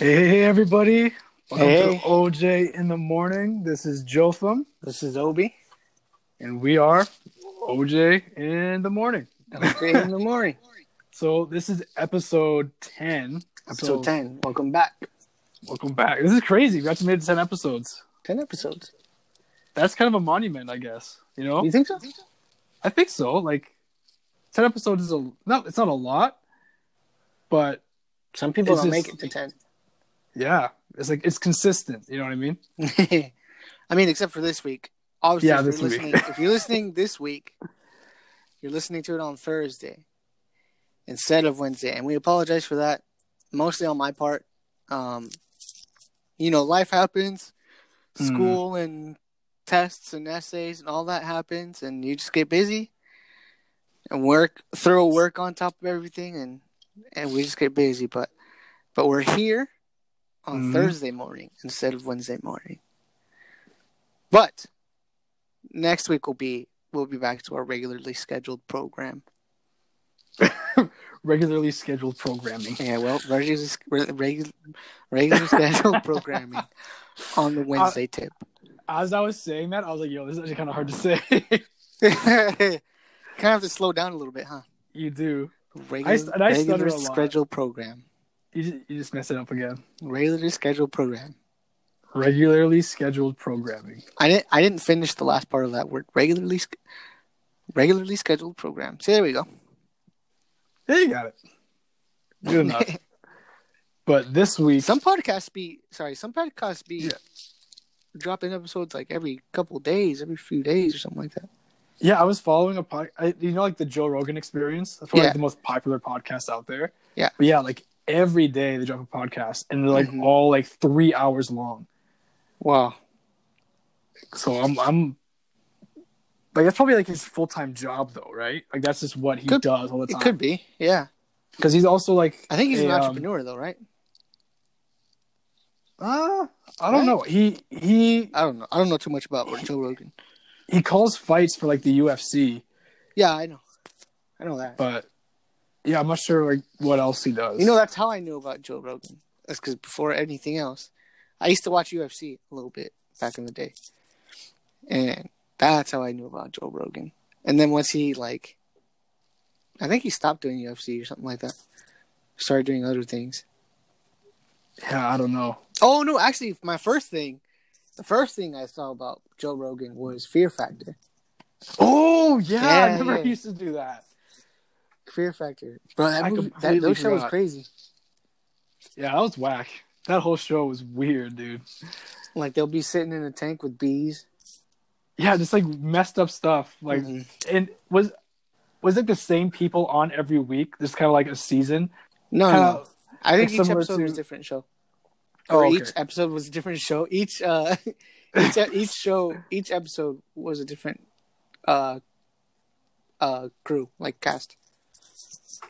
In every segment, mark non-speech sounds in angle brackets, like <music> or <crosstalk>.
Hey, everybody. Welcome Hey. to OJ in the morning. This is Jotham, This is Obi. and we are OJ in the morning. Three in the morning. So this is episode 10. Episode So, 10. Welcome back. Welcome back. This is crazy. We actually made it 10 episodes. 10 episodes. That's kind of a monument, I guess. You know? You think so? I think so. Like, 10 episodes is a, no, it's not a lot, but Some people don't just- make it to 10. Yeah, it's like, it's consistent. You know what I mean? <laughs> I mean, except for this week. Obviously, Yeah, if, this you're week. listening, if you're <laughs> listening this week, you're listening to it on Thursday instead of Wednesday. And we apologize for that, mostly on my part. Um, you know, life happens, Mm. school and tests and essays and all that happens, and you just get busy and work, throw work on top of everything, and and we just get busy. But but we're here on Mhm. Thursday morning instead of Wednesday morning. But next week will be we'll be back to our regularly scheduled program. <laughs> Regularly scheduled programming. Yeah, well, regularly regular, regular scheduled <laughs> programming on the Wednesday tip. As I was saying that, I was like, yo, this is actually kind of hard to say. <laughs> kind of have to slow down a little bit, huh? you do. Regular, and I regular scheduled program. You just, you just mess it up again. Regularly scheduled program. Regularly scheduled programming. I didn't. I didn't finish the last part of that word. Regularly, regularly scheduled program. See, there we go. Yeah, you got it. Good enough. <laughs> But this week, some podcasts be sorry. Some podcasts be Yeah. dropping episodes like every couple days, every few days, or something like that. yeah, I was following a pod. I, you know, like the Joe Rogan Experience. That's probably Yeah. like, the most popular podcast out there. Yeah. But yeah, like every day they drop a podcast, and they're like Mhm. all like three hours long. Wow. So I'm, I'm like that's probably like his full time job though, right? Like that's just what he Could- does all the time. It could be. Yeah. because he's also like I think he's an a, um, entrepreneur, though, right? Uh, I don't Right? know. He he I don't know. I don't know too much about Joe Rogan. he calls fights for like the UFC, Yeah, I know. I know that. but yeah, I'm not sure like what else he does. You know, that's how I knew about Joe Rogan. That's because before anything else, I used to watch UFC a little bit back in the day, and that's how I knew about Joe Rogan. And then once he like, I think he stopped doing UFC or something like that. Started doing other things. yeah, I don't know. Oh no, actually, my first thing, the first thing I saw about Joe Rogan was Fear Factor. Oh yeah, I never yeah. used to do that. Fear Factor, bro. That, movie, that those show was crazy. Yeah, that was whack. That whole show was weird, dude. Like they'll be sitting in a tank with bees. Yeah, just like messed up stuff. Like, Mhm. and was was it the same people on every week? Just kind of like a season. no, Kinda- no. I think each episode was a different show. Oh, Or okay. each episode was a different show. Each uh, <laughs> each each show, each episode was a different uh, uh, crew, like cast.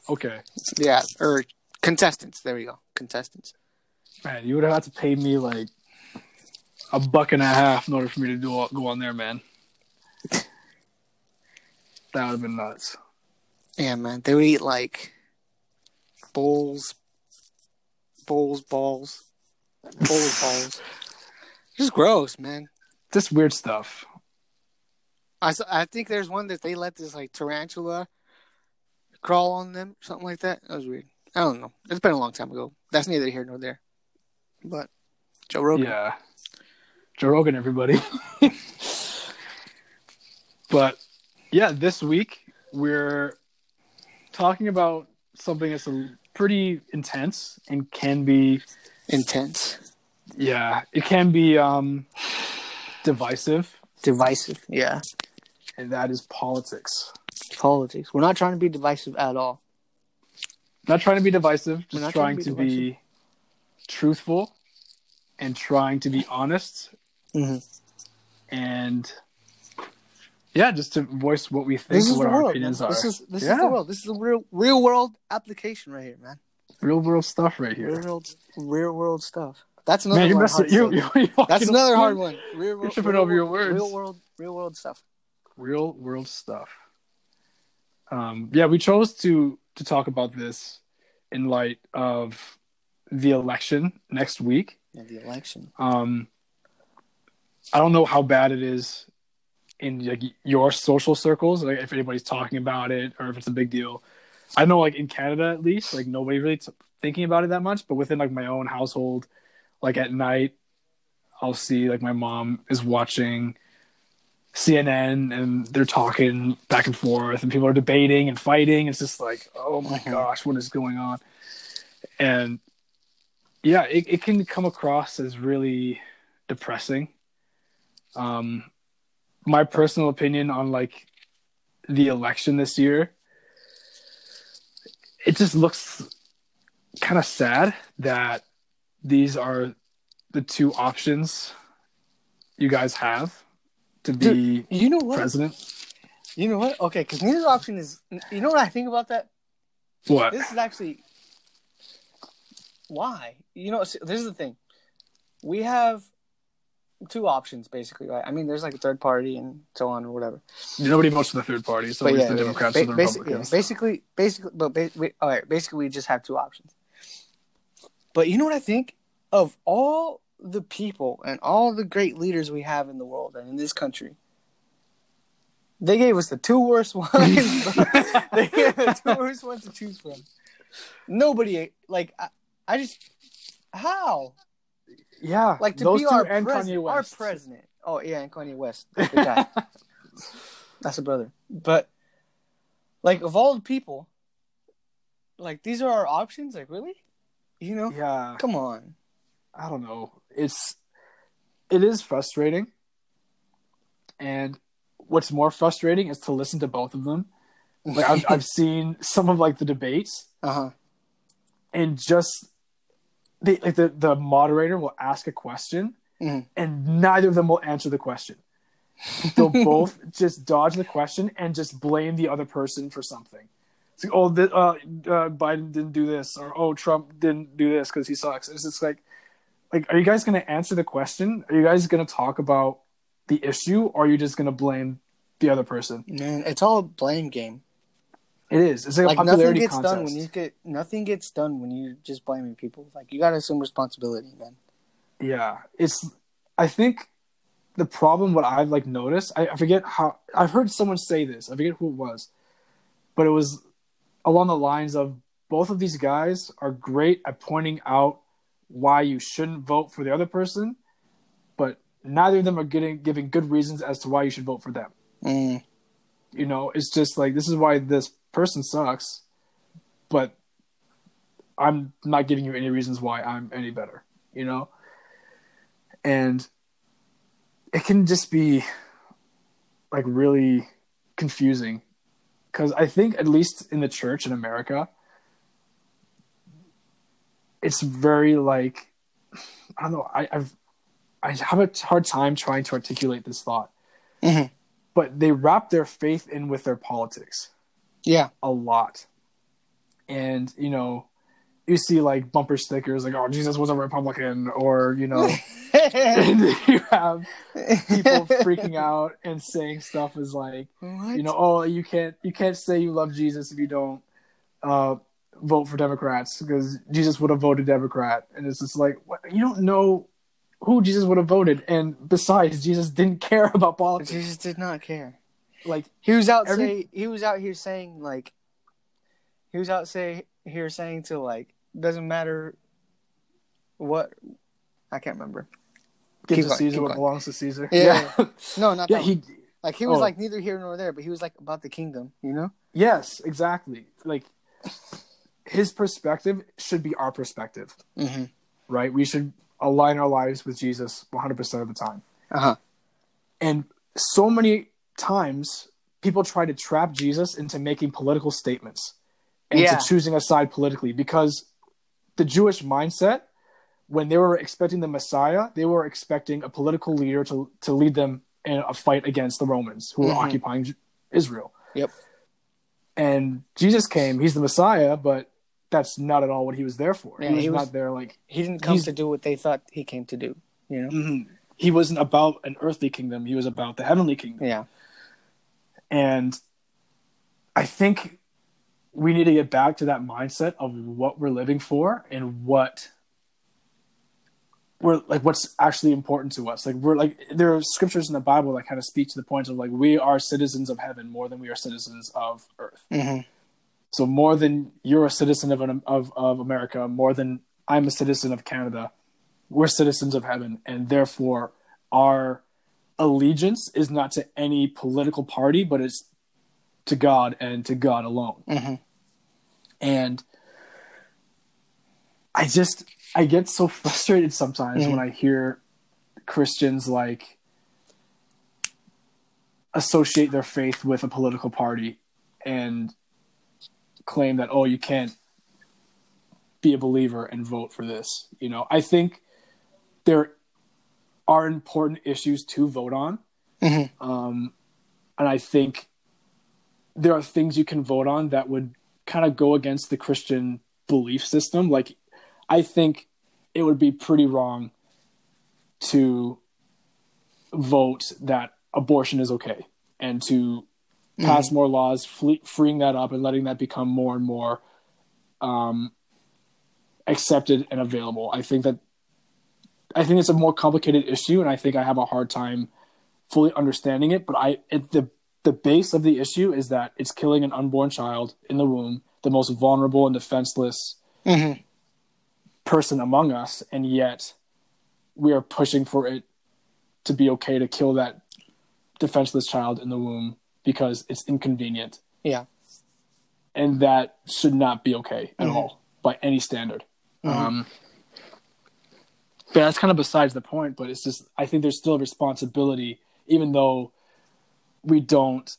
Okay, Yeah, or contestants. There we go, contestants. man, you would have had to pay me like a buck and a half in order for me to do go on there, man. <laughs> That would have been nuts. Yeah, man, they would eat like bowls, bowls, balls, bowls, balls. <laughs> Just gross, man. Just weird stuff. I, I think there's one that they let this like tarantula crawl on them, something like that. That was weird. I don't know. It's been a long time ago. That's neither here nor there. But Joe Rogan. Yeah. Joe Rogan, everybody. <laughs> but yeah, this week we're talking about something that's a pretty intense and can be Intense. yeah, it can be um divisive, Divisive. Yeah. and that is politics. Politics. We're not trying to be divisive at all. Not trying to be divisive, just trying, to to be, be truthful and trying to be honest Mm-hmm. and yeah, just to voice what we think This is what the our world. opinions man. are. This is this is Yeah. the world. This is the real real world application right here, man. Real world stuff right here. Real world real world stuff. That's another Man, you're one. hard You're, you're, you're That's another hard one. Real, world, tripping real over your words. Real world, real world stuff. Real world stuff. Um, yeah, we chose to to talk about this in light of the election next week. Yeah, the election. Um, I don't know how bad it is in like your social circles, like if anybody's talking about it or if it's a big deal. I know, like in Canada at least, like nobody really t- thinking about it that much. But within like my own household, like at night, I'll see like my mom is watching CNN and they're talking back and forth, and people are debating and fighting. It's just like, oh my Mhm. gosh, what is going on? And yeah, it, it can come across as really depressing. Um, my personal opinion on like the election this year, it just looks kind of sad that these are the two options you guys have to be You know what? president. You know what? Okay, because neither option is. You know what I think about that? What? This is actually why. You know, this is the thing. We have two options basically, right? I mean, there's like a third party and so on or whatever. Nobody votes for the third party, so it's yeah, the Democrats ba- or the basic- yeah, Republicans. basically, basically, but ba- we, all right, basically, we just have two options. But you know what I think? Of all the people and all the great leaders we have in the world and in this country, they gave us the two worst <laughs> ones. <laughs> they gave the two worst ones to choose from. Nobody like I, I just how yeah, like to those be our president, our president. Oh yeah, and Kanye West, <laughs> the guy. That's a brother. But like of all the people, like these are our options. Like really, you know? yeah, Come on. I don't know. It's it is frustrating, and what's more frustrating is to listen to both of them. Like I've I've <laughs> seen some of like the debates, uh huh. and just they like the the moderator will ask a question, Mhm. and neither of them will answer the question. They'll <laughs> both just dodge the question and just blame the other person for something. It's like, oh, the, uh, uh, Biden didn't do this, or oh, Trump didn't do this because he sucks. It's just like, like, are you guys going to answer the question? Are you guys going to talk about the issue, or are you just going to blame the other person? Man, it's all a blame game. It is. It's like, Like nothing gets contest. done when you get nothing gets done when you're just blaming people. Like you got to assume responsibility, man. Yeah, it's. I think the problem what I've like noticed. I, I forget how I've heard someone say this. I forget who it was, but it was along the lines of both of these guys are great at pointing out why you shouldn't vote for the other person, but neither of them are getting giving good reasons as to why you should vote for them. Mm. You know, it's just like this is why this person sucks, but I'm not giving you any reasons why I'm any better. You know, and it can just be like really confusing because I think at least in the church in America, it's very like I don't know. I, I've I have a hard time trying to articulate this thought, Mhm. but they wrap their faith in with their politics Yeah. a lot, and you know. You see like bumper stickers like "Oh Jesus was a Republican" or you know, <laughs> and you have people <laughs> freaking out and saying stuff is like, What? you know, oh, you can't you can't say you love Jesus if you don't uh, vote for Democrats because Jesus would have voted Democrat, and it's just like what, you don't know who Jesus would have voted, and besides, Jesus didn't <laughs> care about politics. Jesus did not care. Like, He was out Every- say he was out here saying like he was out say here saying to like doesn't matter what I can't remember. give Keep to going, Caesar what going. belongs to Caesar. Yeah. yeah, <laughs> No, not yeah. that. He one. Like he was oh. like neither here nor there, but he was like about the kingdom, you know? yes, exactly. Like his perspective should be our perspective, Mm-hmm. right? We should align our lives with Jesus 100% of the time. Uh huh. And so many times people try to trap Jesus into making political statements and Yeah. to choosing a side politically because the Jewish mindset, when they were expecting the Messiah, they were expecting a political leader to, to lead them in a fight against the Romans who were Mhm. occupying Israel. Yep. And Jesus came, he's the Messiah, but that's not at all what he was there for. Yeah, he was he was- not there like He didn't come to do what they thought he came to do, you know? mhm. he wasn't about an earthly kingdom, he was about the heavenly kingdom. Yeah. And I think we need to get back to that mindset of what we're living for and what we're like what's actually important to us. Like we're like there are scriptures in the Bible that kind of speak to the point of like we are citizens of heaven more than we are citizens of earth. Mhm. So more than you're a citizen of an, of of America, more than I'm a citizen of Canada, we're citizens of heaven, and therefore our allegiance is not to any political party, but it's to God and to God alone. Mhm. And I just I get so <laughs> frustrated sometimes Mhm. when I hear Christians like associate their faith with a political party and claim that oh you can't be a believer and vote for this. You know i think there are important issues to vote on. Mhm. um, and i think there are things you can vote on that would kind of go against the christian belief system. Like i think it would be pretty wrong to vote that abortion is okay and to pass more laws fle- freeing that up and letting that become more and more um, accepted and available. I think that i think it's a more complicated issue and i think i have a hard time fully understanding it but i it, the the base of the issue is that it's killing an unborn child in the womb the most vulnerable and defenseless Mhm. person among us and yet we are pushing for it to be okay to kill that defenseless child in the womb because it's inconvenient Yeah. and that should not be okay at Mhm. all by any standard Mhm. um but that's kind of besides the point but it's just i think there's still a responsibility even though we don't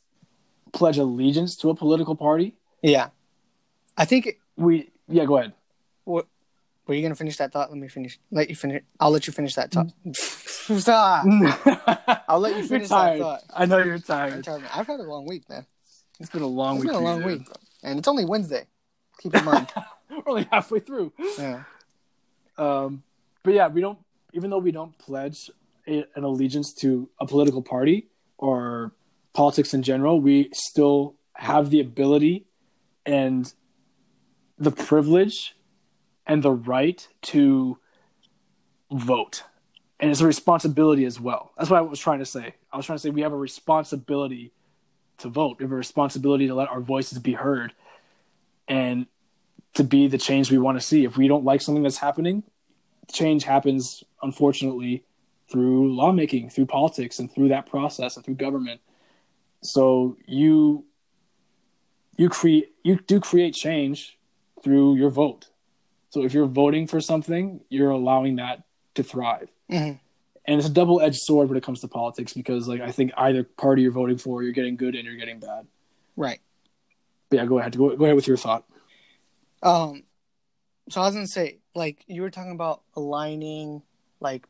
pledge allegiance to a political party Yeah. I think we yeah go ahead What? Were you gonna finish that thought? Let me finish. Let you finish. I'll let you finish that thought. Stop. <laughs> I'll let you finish that thought. I know you're tired. tired. I've had a long week, man. It's been a long It's week. been a long week, and it's only Wednesday. Keep in mind. <laughs> We're only halfway through. yeah. Um, but yeah, we don't. Even though we don't pledge a, an allegiance to a political party or politics in general, we still have the ability and the privilege and the right to vote. And it's a responsibility as well. That's what I was trying to say. I was trying to say we have a responsibility to vote. We have a responsibility to let our voices be heard and to be the change we want to see. If we don't like something that's happening, change happens unfortunately through lawmaking, through politics, and through that process and through government. So you you create you do create change through your vote. So if you're voting for something, you're allowing that to thrive. Mhm. And it's a double-edged sword when it comes to politics because like I think either party you're voting for, you're getting good and you're getting bad. Right. But yeah, go ahead. Go, go ahead with your thought. Um. So I was gonna say, like, you were talking about aligning, like,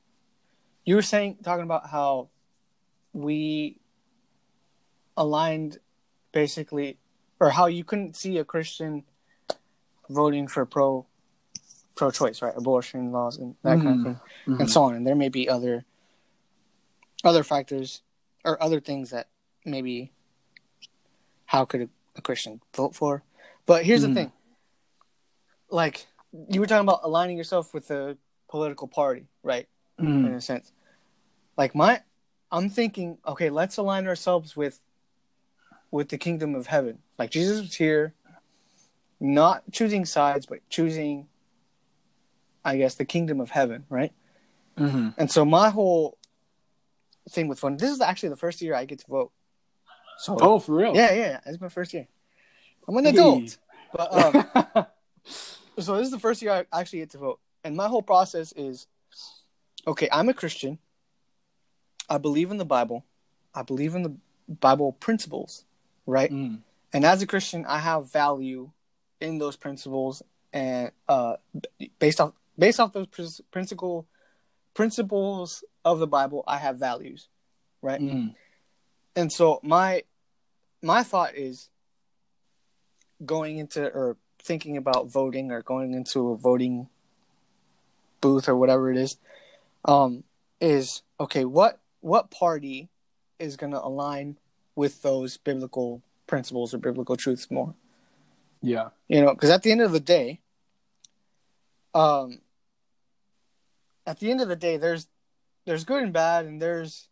you were saying talking about how we aligned, basically, or how you couldn't see a Christian voting for pro pro-choice, right? Abortion laws and that kind of Mhm. thing. Mhm. and so on. And there may be other other factors or other things that maybe how could a, a Christian vote for? But here's Mhm. the thing: like you were talking about aligning yourself with a political party, right? Mhm. In a sense, like my, I'm thinking, okay, let's align ourselves with with the kingdom of heaven. Like Jesus was here, not choosing sides, but choosing, I guess, the kingdom of heaven, right? Mhm. And so my whole thing with voting, this is actually the first year I get to vote. So Oh, for real? yeah, yeah, yeah, it's my first year. I'm an Hey. adult, but um, <laughs> so this is the first year I actually get to vote, and my whole process is, okay, I'm a Christian. I believe in the Bible. I believe in the Bible principles, right? Mm. And as a Christian, I have value in those principles, and uh, b- based off based off those prin- principle principles of the Bible, I have values, right? Mm. And so my my thought is going into or thinking about voting or going into a voting booth or whatever it is, um, is okay. What what party is going to align with those biblical principles or biblical truths more? Yeah. You know, because at the end of the day, um, at the end of the day, there's there's good and bad, and there's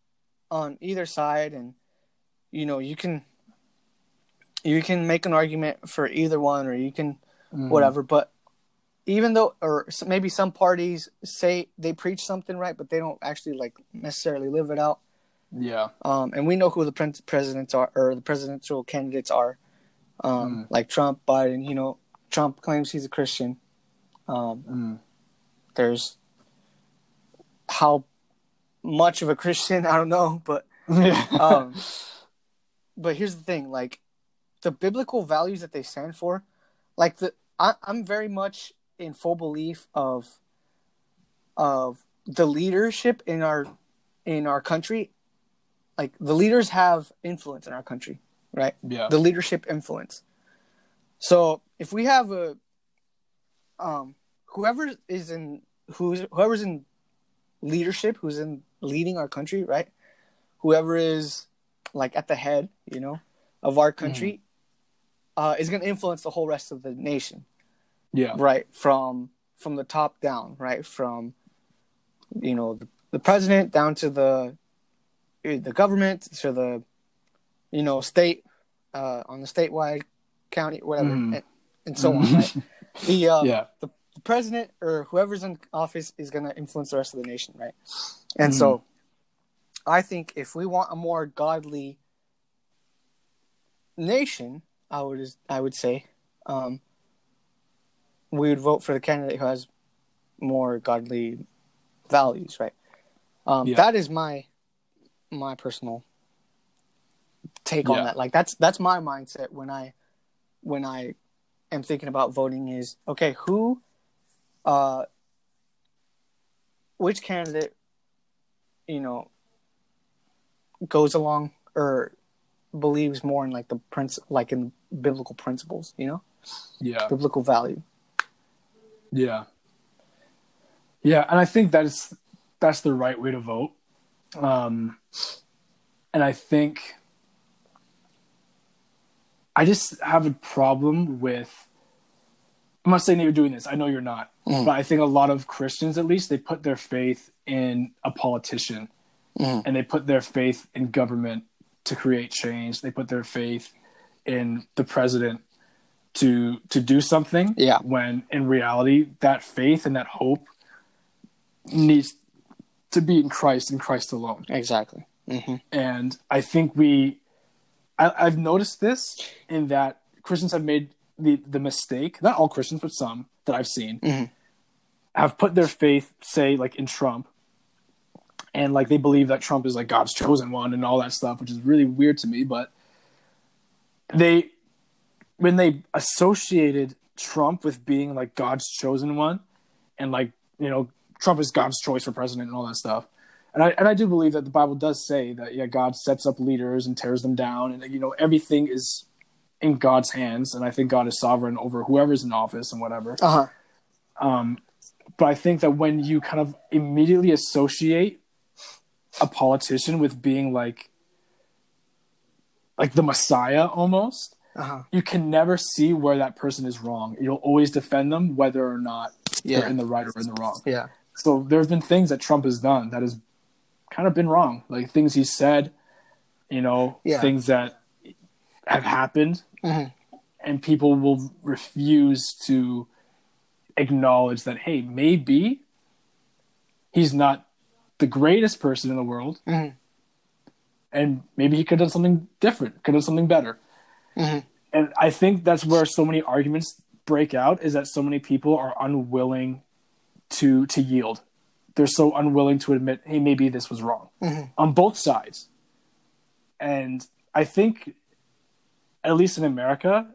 on either side, and you know you can you can make an argument for either one, or you can Mhm. whatever. But even though, or maybe some parties say they preach something right, but they don't actually like necessarily live it out. Yeah. Um, and we know who the prin- presidents are, or the presidential candidates are, um, like Trump, Biden. You know, Trump claims he's a Christian. Um, Mm. there's how much of a Christian I don't know, but um, but here's the thing: like the biblical values that they stand for, like the I, I'm very much in full belief of of the leadership in our in our country. Like the leaders have influence in our country, right? yeah. the leadership influence. So if we have a um whoever is in who's whoever's in leadership, who's in leading our country, right? Whoever is like at the head, you know, of our country, uh, is going to influence the whole rest of the nation, yeah. right? From from the top down, right? From you know the, the president down to the the government to the you know state uh, on the statewide county whatever Mhm. and, and so on right <laughs> the, uh, Yeah. the the president or whoever's in office is going to influence the rest of the nation right? And so i think if we want a more godly nation i would i would say um, we would vote for the candidate who has more godly values right? Um, Yeah. that is my my personal take on that. Like that's that's my mindset when i when i am thinking about voting is okay who uh which candidate you know goes along or believes more in like the prince like in biblical principles you know Yeah. biblical value Yeah. Yeah, and I think that's that's the right way to vote. Um and I think I just have a problem with I'm not saying that you're doing this. I know you're not. Mhm. But I think a lot of Christians at least they put their faith in a politician Mhm. and they put their faith in government to create change. They put their faith in the president to to do something. Yeah. When in reality, that faith and that hope needs to be in Christ and Christ alone. exactly hmm And I think we, I, I've noticed this in that Christians have made the the mistake. Not all Christians, but some that I've seen Mhm. Have put their faith, say, like in Trump, and like they believe that Trump is like God's chosen one and all that stuff, which is really weird to me. But they, when they associated Trump with being like God's chosen one, and like you know Trump is God's choice for president and all that stuff. And I and I do believe that the Bible does say that yeah, God sets up leaders and tears them down, and you know everything is in God's hands, and I think God is sovereign over whoever's in office and whatever. uh-huh Um, but I think that when you kind of immediately associate a politician with being like like the Messiah almost, uh-huh you can never see where that person is wrong. You'll always defend them whether or not Yeah. they're in the right or in the wrong. yeah So there have been things that Trump has done that has kind of been wrong, like things he said, you know, Yeah. things that have happened, Mhm. and people will refuse to acknowledge that hey, maybe he's not the greatest person in the world, Mhm. and maybe he could have done something different, could have done something better. Mhm. And I think that's where so many arguments break out is that so many people are unwilling to to yield. They're so unwilling to admit, hey, maybe this was wrong Mhm. on both sides. And I think, at least in America,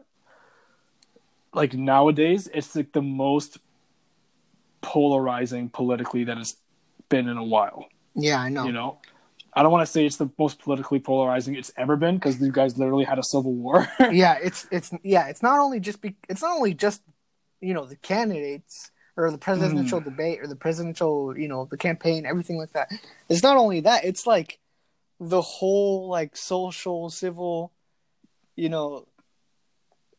like nowadays, it's like the most polarizing politically that it's been in a while. yeah i know You know, I don't want to say it's the most politically polarizing it's ever been because you guys literally had a civil war. <laughs> yeah it's it's yeah it's not only just be it's not only just you know the candidates or the presidential mm. debate or the presidential you know the campaign everything like that it's not only that it's like the whole like social civil you know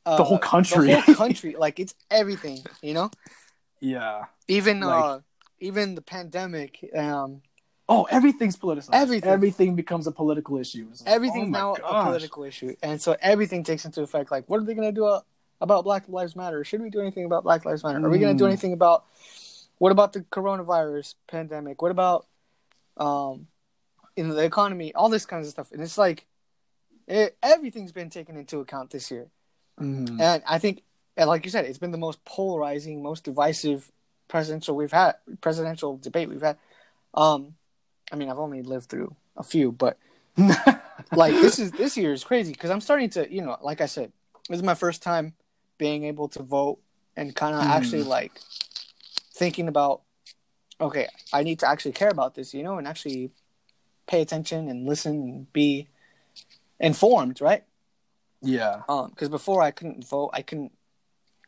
uh, The whole country. the whole country like it's everything you know yeah, even Like- uh even the pandemic, um, Oh, everything's politicized. Everything. Everything becomes a political issue. Like, everything's oh now a political issue, and so everything takes into effect. Like, what are they going to do uh, about Black Lives Matter? Should we do anything about Black Lives Matter? Are we going to do Mm. anything about what about the coronavirus pandemic? What about um, in the economy? All this kinds of stuff, and it's like it, everything's been taken into account this year. Mhm. And I think, and like you said, it's been the most polarizing, most divisive presidential we've had, presidential debate we've had. Um, I mean, I've only lived through a few, but <laughs> like this is this year is crazy because I'm starting to, you know, like I said, this is my first time being able to vote and kind of Mhm. actually like thinking about, okay, I need to actually care about this, you know, and actually pay attention and listen and be informed, right? Yeah. um because before i couldn't vote i couldn't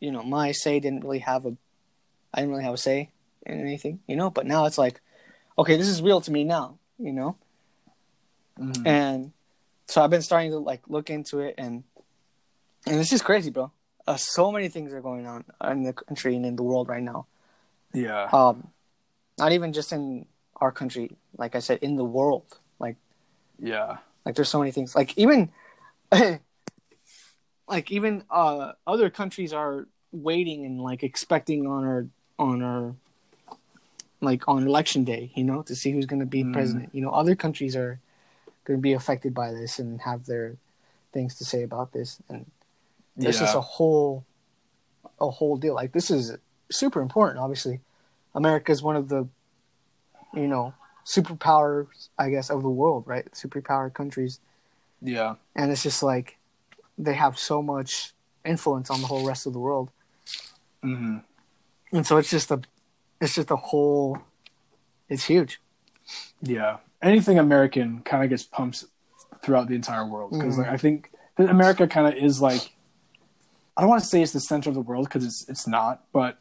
you know my say didn't really have a i didn't really have a say in anything you know but now it's like okay this is real to me now you know Mhm. and so i've been starting to like look into it and and it's just crazy bro uh, so many things are going on in the country and in the world right now yeah. um not even just in our country like i said in the world like Yeah. Like there's so many things. Like even <laughs> like even uh other countries are waiting and like expecting on our on our like on election day, you know, to see who's going to be Mm. president. You know, other countries are going to be affected by this and have their things to say about this and this yeah. just a whole a whole deal. Like this is super important obviously. America is one of the you know, superpowers I guess of the world, right? Superpower countries yeah. and it's just like they have so much influence on the whole rest of the world hmm and so it's just a it's just a whole it's huge Yeah. Anything American kind of gets pumped throughout the entire world because Mhm. like I think that America kind of is like I don't want to say it's the center of the world because it's it's not, but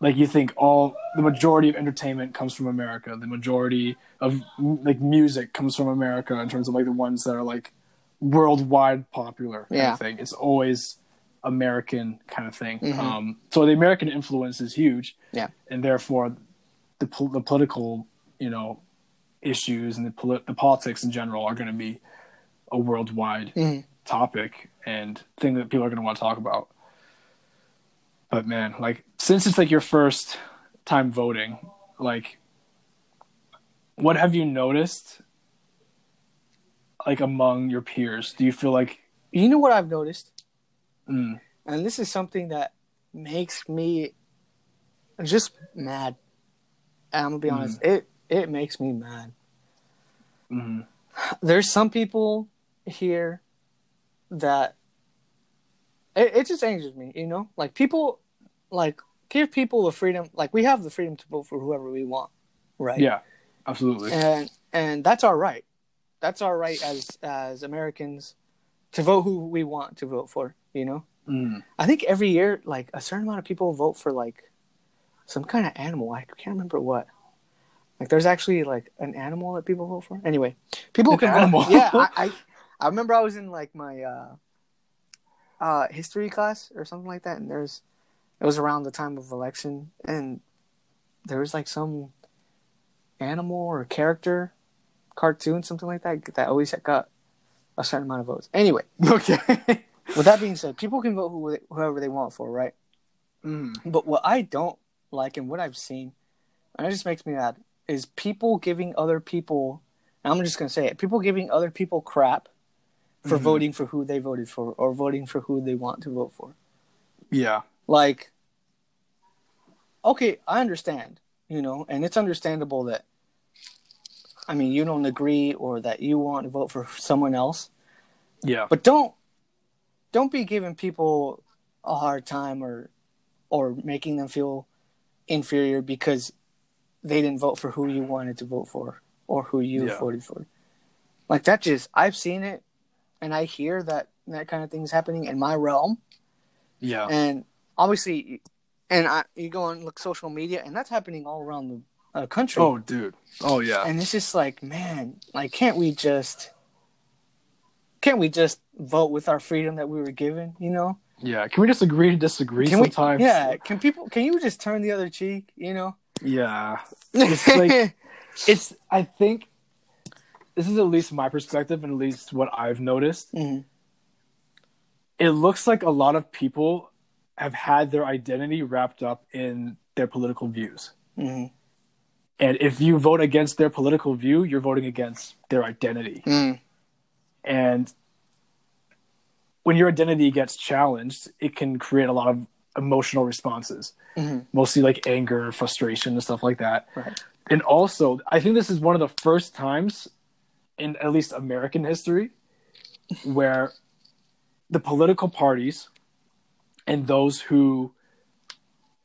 like you think all the majority of entertainment comes from America. The majority of like music comes from America in terms of like the ones that are like worldwide popular. Kind Yeah. of thing. It's always American kind of thing. Mhm. Um, so the American influence is huge. Yeah. and therefore the pol- the political you know issues and the poli- the politics in general are going to be a worldwide Mhm. topic and thing that people are going to want to talk about. But man, like since it's like your first time voting, like what have you noticed like among your peers? Do you feel like you know what i've noticed? Mm, and this is something that makes me just mad. And i'm gonna be honest it it makes me mad. Mhm, there's some people here that it, it just angers me you know? Like people like give people the freedom like we have the freedom to vote for whoever we want right? Yeah, absolutely. and and that's our right that's our right as as americans to vote who we want to vote for you know? Mm, i think every year like a certain amount of people vote for like some kind of animal. I can't remember what. Like there's actually like an animal that people vote for. Anyway people An can animal? vote yeah I, I <laughs> i remember i was in like my uh uh history class or something like that and there's it was around the time of election and there was like some animal or character cartoon something like that that always got a certain amount of votes anyway <laughs> okay. with that being said people can vote who, whoever they want for right mm, but what i don't like and what i've seen and it just makes me mad is people giving other people i'm just going to say it people giving other people crap for Mhm. voting for who they voted for or voting for who they want to vote for yeah. like okay i understand you know and it's understandable that i mean you don't agree or that you want to vote for someone else Yeah. but don't don't be giving people a hard time or or making them feel inferior because they didn't vote for who you wanted to vote for or who you Yeah. voted for like that just i've seen it and i hear that that kind of things happening in my realm Yeah. and obviously and I, you go and look social media and that's happening all around the uh, country Oh, dude. Oh, yeah. and it's just like man like can't we just can't we just vote with our freedom that we were given you know Yeah. Can we just agree to disagree can we sometimes? yeah can people can you just turn the other cheek you know Yeah. <laughs> It's like it's I think this is at least my perspective and at least what I've noticed. Mhm. It looks like a lot of people have had their identity wrapped up in their political views. Mhm. And if you vote against their political view, you're voting against their identity. Mm. And when your identity gets challenged, it can create a lot of emotional responses, Mhm. mostly like anger, frustration, and stuff like that. Right. And also, I think this is one of the first times in at least American history where the political parties and those who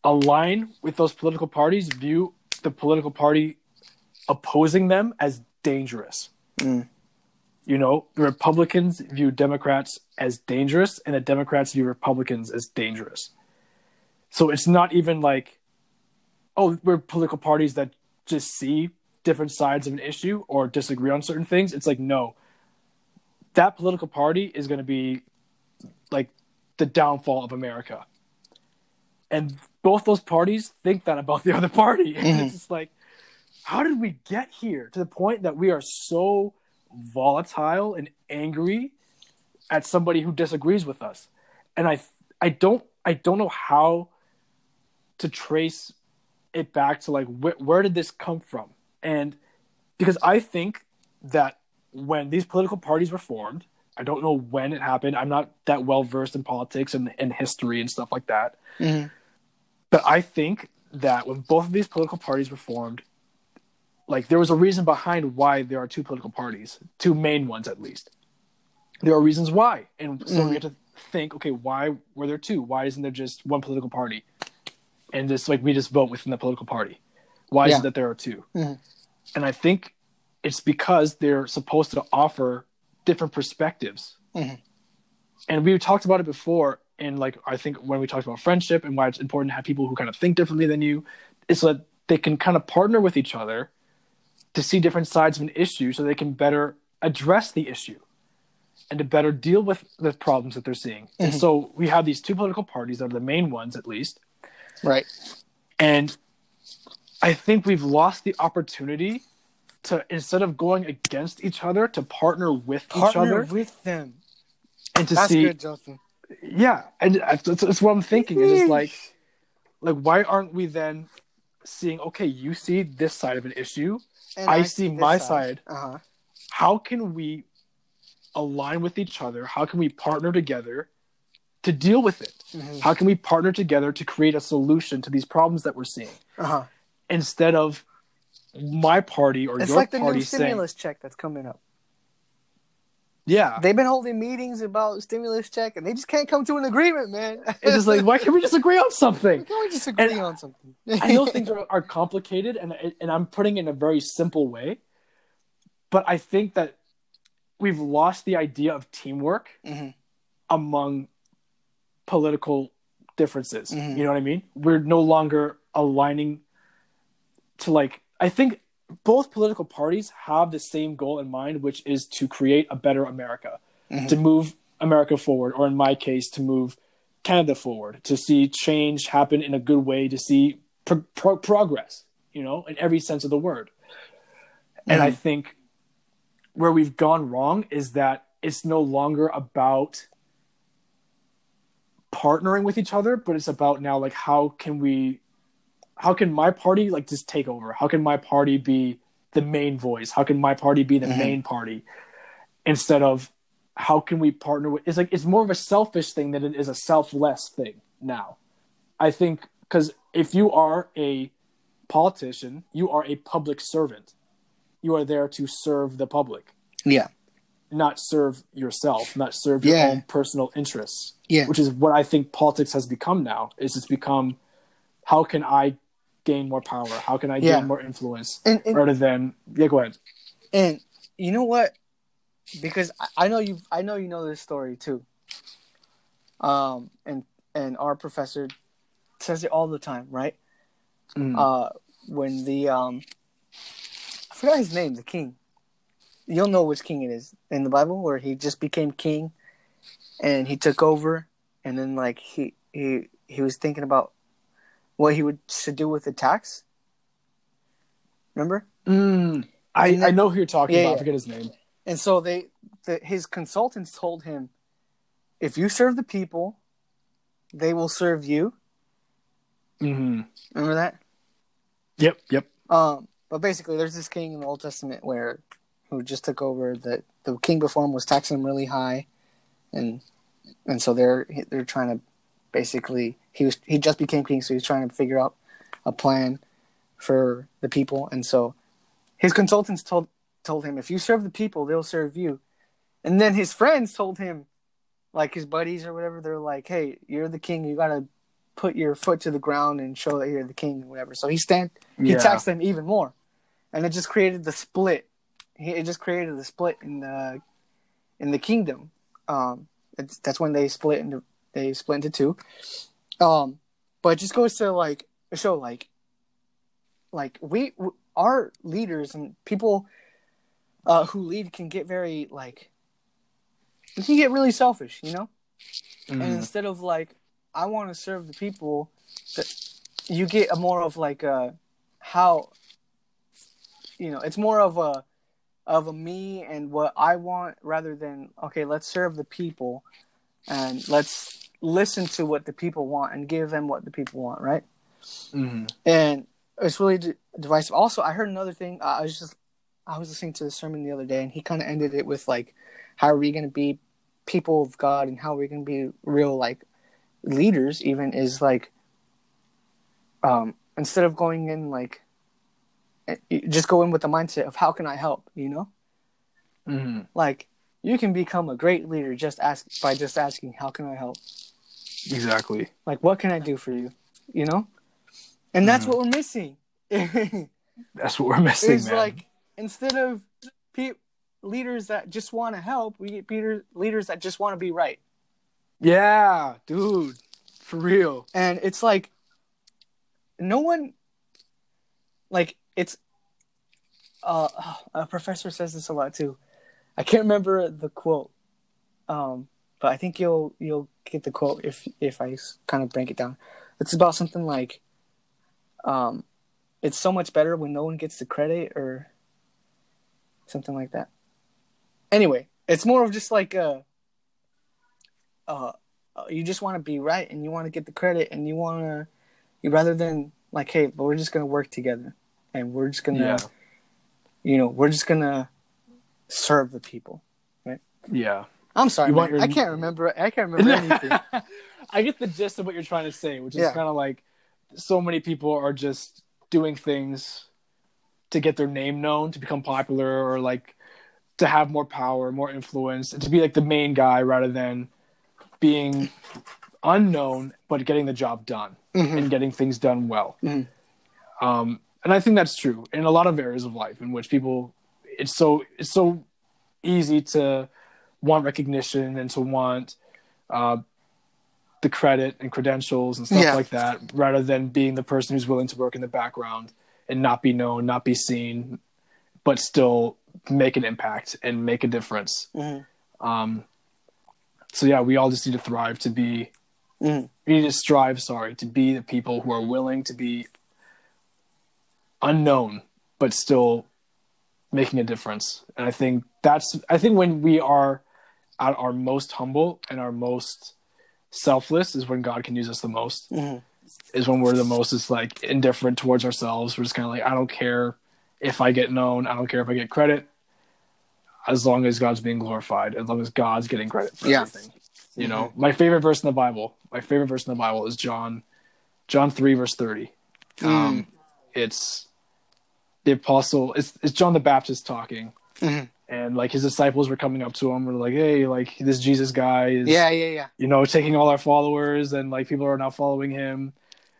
align with those political parties view the political party opposing them as dangerous. Mm. You know, the Republicans view Democrats as dangerous, and the Democrats view Republicans as dangerous. So it's not even like, oh, we're political parties that just see different sides of an issue or disagree on certain things. It's like, no, that political party is going to be like the downfall of America. And both those parties think that about the other party. <laughs> And Mhm. it's just like, how did we get here to the point that we are so volatile and angry at somebody who disagrees with us? And I, I don't, I don't know how to trace it back to like where, where did this come from? And because I think that when these political parties were formed, I don't know when it happened. I'm not that well versed in politics and, and history and stuff like that. Mhm. But I think that when both of these political parties were formed, like there was a reason behind why there are two political parties, two main ones at least. There are reasons why, and so Mhm. we have to think, okay, why were there two? Why isn't there just one political party? And just like we just vote within the political party. Why is it that there are 2 Mhm. And I think it's because they're supposed to offer different perspectives. Mhm. And we talked about it before and like I think when we talked about friendship and why it's important to have people who kind of think differently than you, is so that they can kind of partner with each other to see different sides of an issue so they can better address the issue and to better deal with the problems that they're seeing. And Mhm. so we have these two political parties that are the main ones at least. Right. And I think we've lost the opportunity to instead of going against each other to partner with each Partner other with them. and to That's see good, Justin. yeah and that's, that's what i'm thinking is just like like why aren't we then seeing okay you see this side of an issue And I see this my side. Uh huh. how can we align with each other how can we partner together to deal with it Mhm. how can we partner together to create a solution to these problems that we're seeing Uh huh. instead of my party or It's your like the party new saying stimulus check that's coming up. yeah They've been holding meetings about stimulus check, and they just can't come to an agreement, man. <laughs> it's just like why can't we just agree on something Can we just agree And on something? I know things are, are complicated, and and I'm putting it in a very simple way, but I think that we've lost the idea of teamwork Mhm. among political differences. Mhm. You know what I mean? We're no longer aligning to like. I think both political parties have the same goal in mind, which is to create a better America, Mhm. to move America forward, or in my case, to move Canada forward, to see change happen in a good way, to see pro- pro- progress, you know, in every sense of the word. And I Mhm. think where we've gone wrong is that it's no longer about partnering with each other, but it's about now like how can we how can my party like just take over? How can my party be the main voice? How can my party be the Mhm. main party? Instead of how can we partner with it's like it's more of a selfish thing than it is a selfless thing now. I think because if you are a politician, you are a public servant. You are there to serve the public, Yeah. not serve yourself, not serve your Yeah. own personal interests. Yeah. Which is what I think politics has become now. Is it's become how can I gain more power? How can I Yeah. gain more influence? And, and Rather than yeah, go ahead. And you know what? Because I, I know you, I know you know this story too. Um, and and our professor says it all the time, right? Mm. Uh, when the um, I forgot his name, the king. You'll know which king it is in the Bible, where he just became king, and he took over, and then like he he he was thinking about what he would should do with the tax, Remember? Mm, I then- I know who you're talking Yeah, about. I forget his name. And so they, the, his consultants told him, if you serve the people, they will serve you. hmm Remember that? Yep. Yep. Um, but basically, there's this king in the Old Testament where who just took over. That the king before him was taxing him really high, and and so they're they're trying to basically he was he just became king, so he's trying to figure out a plan for the people, and so his consultants told told him if you serve the people, they'll serve you, and then his friends told him, like his buddies or whatever, they're like, hey, you're the king, you gotta put your foot to the ground and show that you're the king or whatever. So he stand he Yeah. taxed them even more, and it just created the split. He, it just created the split in the in the kingdom. Um, that's when they split into they split into two. Um, but it just goes to like show like like we our leaders and people uh, who lead can get very like we can get really selfish, you know. And Mhm. instead of like I want to serve the people, that you get a more of like a how you know it's more of a of a me and what I want rather than okay let's serve the people and let's listen to what the people want and give them what the people want right Mhm. and it's really d- divisive. Also, I heard another thing. Uh, I was just I was listening to the sermon the other day, and he kind of ended it with like, "How are we going to be people of God, and how are we going to be real like leaders?" Even is like, um, instead of going in like, eh, just go in with the mindset of how can I help? You know, Mhm. like you can become a great leader just ask by just asking how can I help. Exactly. Like, what can I do for you? You know, and that's Mhm. what we're missing. <laughs> That's what we're missing, is man. like instead of pe- leaders that just want to help, we get Peter leaders that just want to be right. yeah, dude, for real. And it's like no one like it's uh <sighs> a professor says this a lot too. I can't remember the quote. Um but I think you'll you'll get the quote if if I kind of break it down. It's about something like um it's so much better when no one gets the credit or something like that. Anyway, it's more of just like uh uh uh, you just want to be right and you want to get the credit and you want to you rather than like hey but we're just gonna work together and we're just gonna Yeah. you know we're just gonna serve the people right? Yeah. I'm sorry You man. your- i can't remember i can't remember <laughs> anything I get the gist of what you're trying to say, which is Yeah. kind of like so many people are just doing things to get their name known, to become popular, or like to have more power, more influence, and to be like the main guy rather than being unknown but getting the job done Mhm. and getting things done well. Mhm. Um, and I think that's true in a lot of areas of life in which people it's so it's so easy to want recognition and to want uh, the credit and credentials and stuff Yeah. like that rather than being the person who's willing to work in the background and not be known not be seen but still make an impact and make a difference Mhm. um, so yeah we all just need to thrive to be Mhm. we need to strive sorry to be the people who are willing to be unknown but still making a difference and i think that's i think when we are at our most humble and our most selfless is when god can use us the most. Mhm. is when we're the most is like indifferent towards ourselves. We're just kind of like i don't care if i get known. I don't care if i get credit. As long as god's being glorified. As long as god's getting credit for Yeah. everything. You know? My favorite verse in the bible my favorite verse in the bible is john john 3 verse 30 um, it's the apostle it's, it's john the baptist talking. Mhm. And like his disciples were coming up to him were like hey like this jesus guy is yeah yeah yeah. you know taking all our followers and like people are now following him.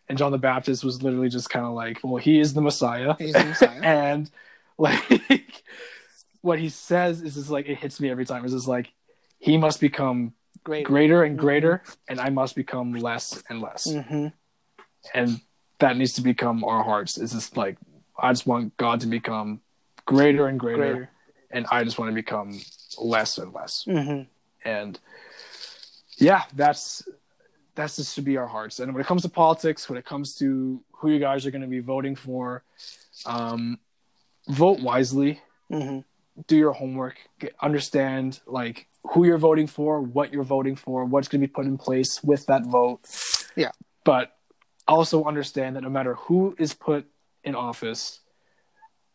And john the baptist was literally just kind of like well he is the messiah. He's the Messiah. <laughs> and like what he says is just like it hits me every time it's just like he must become great. greater and greater and i must become less and less. Hmm and that needs to become our hearts it's just like i just want god to become greater and greater, greater and i just want to become less and less hmm and yeah that's that's just to be our hearts and when it comes to politics when it comes to who you guys are going to be voting for um vote wisely. Mm-hmm. Do your homework. Get, understand like who you're voting for, what you're voting for, what's going to be put in place with that vote. Yeah. But also understand that no matter who is put in office,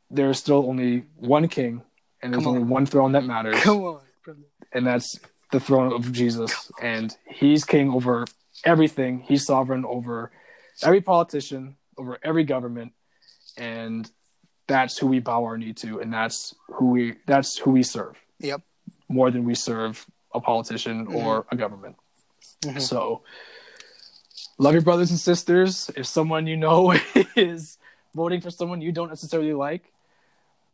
there's still only one king, and there's only one throne that matters, Come on, brother. and that's the throne of Jesus. And he's king over everything. He's sovereign over every politician, over every government, and that's who we bow our knee to, and that's who we that's who we serve Yep. more than we serve a politician or a government. Mhm. So, love your brothers and sisters. If someone you know <laughs> is voting for someone you don't necessarily like,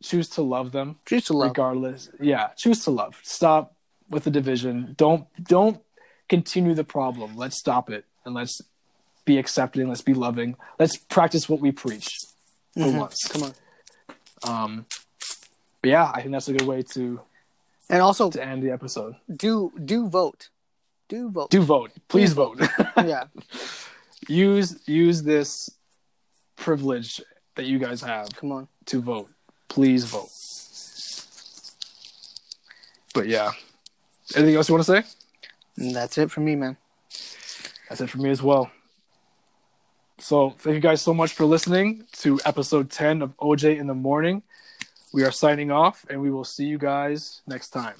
choose to love them Choose to love. regardless. Yeah, choose to love. Stop with the division. Don't don't continue the problem. Let's stop it and let's be accepting. Let's be loving. Let's practice what we preach for Mhm. once. Come on. Um, but yeah, I think that's a good way to And also, to end the episode. do do vote. Do vote. Do vote. Please vote. <laughs> yeah. use use this privilege that you guys have Come on. to vote. Please vote. But yeah. Anything else you want to say? Mm, that's it for me, man. That's it for me as well. So thank you guys so much for listening to episode 10 of OJ in the morning. We are signing off and we will see you guys next time.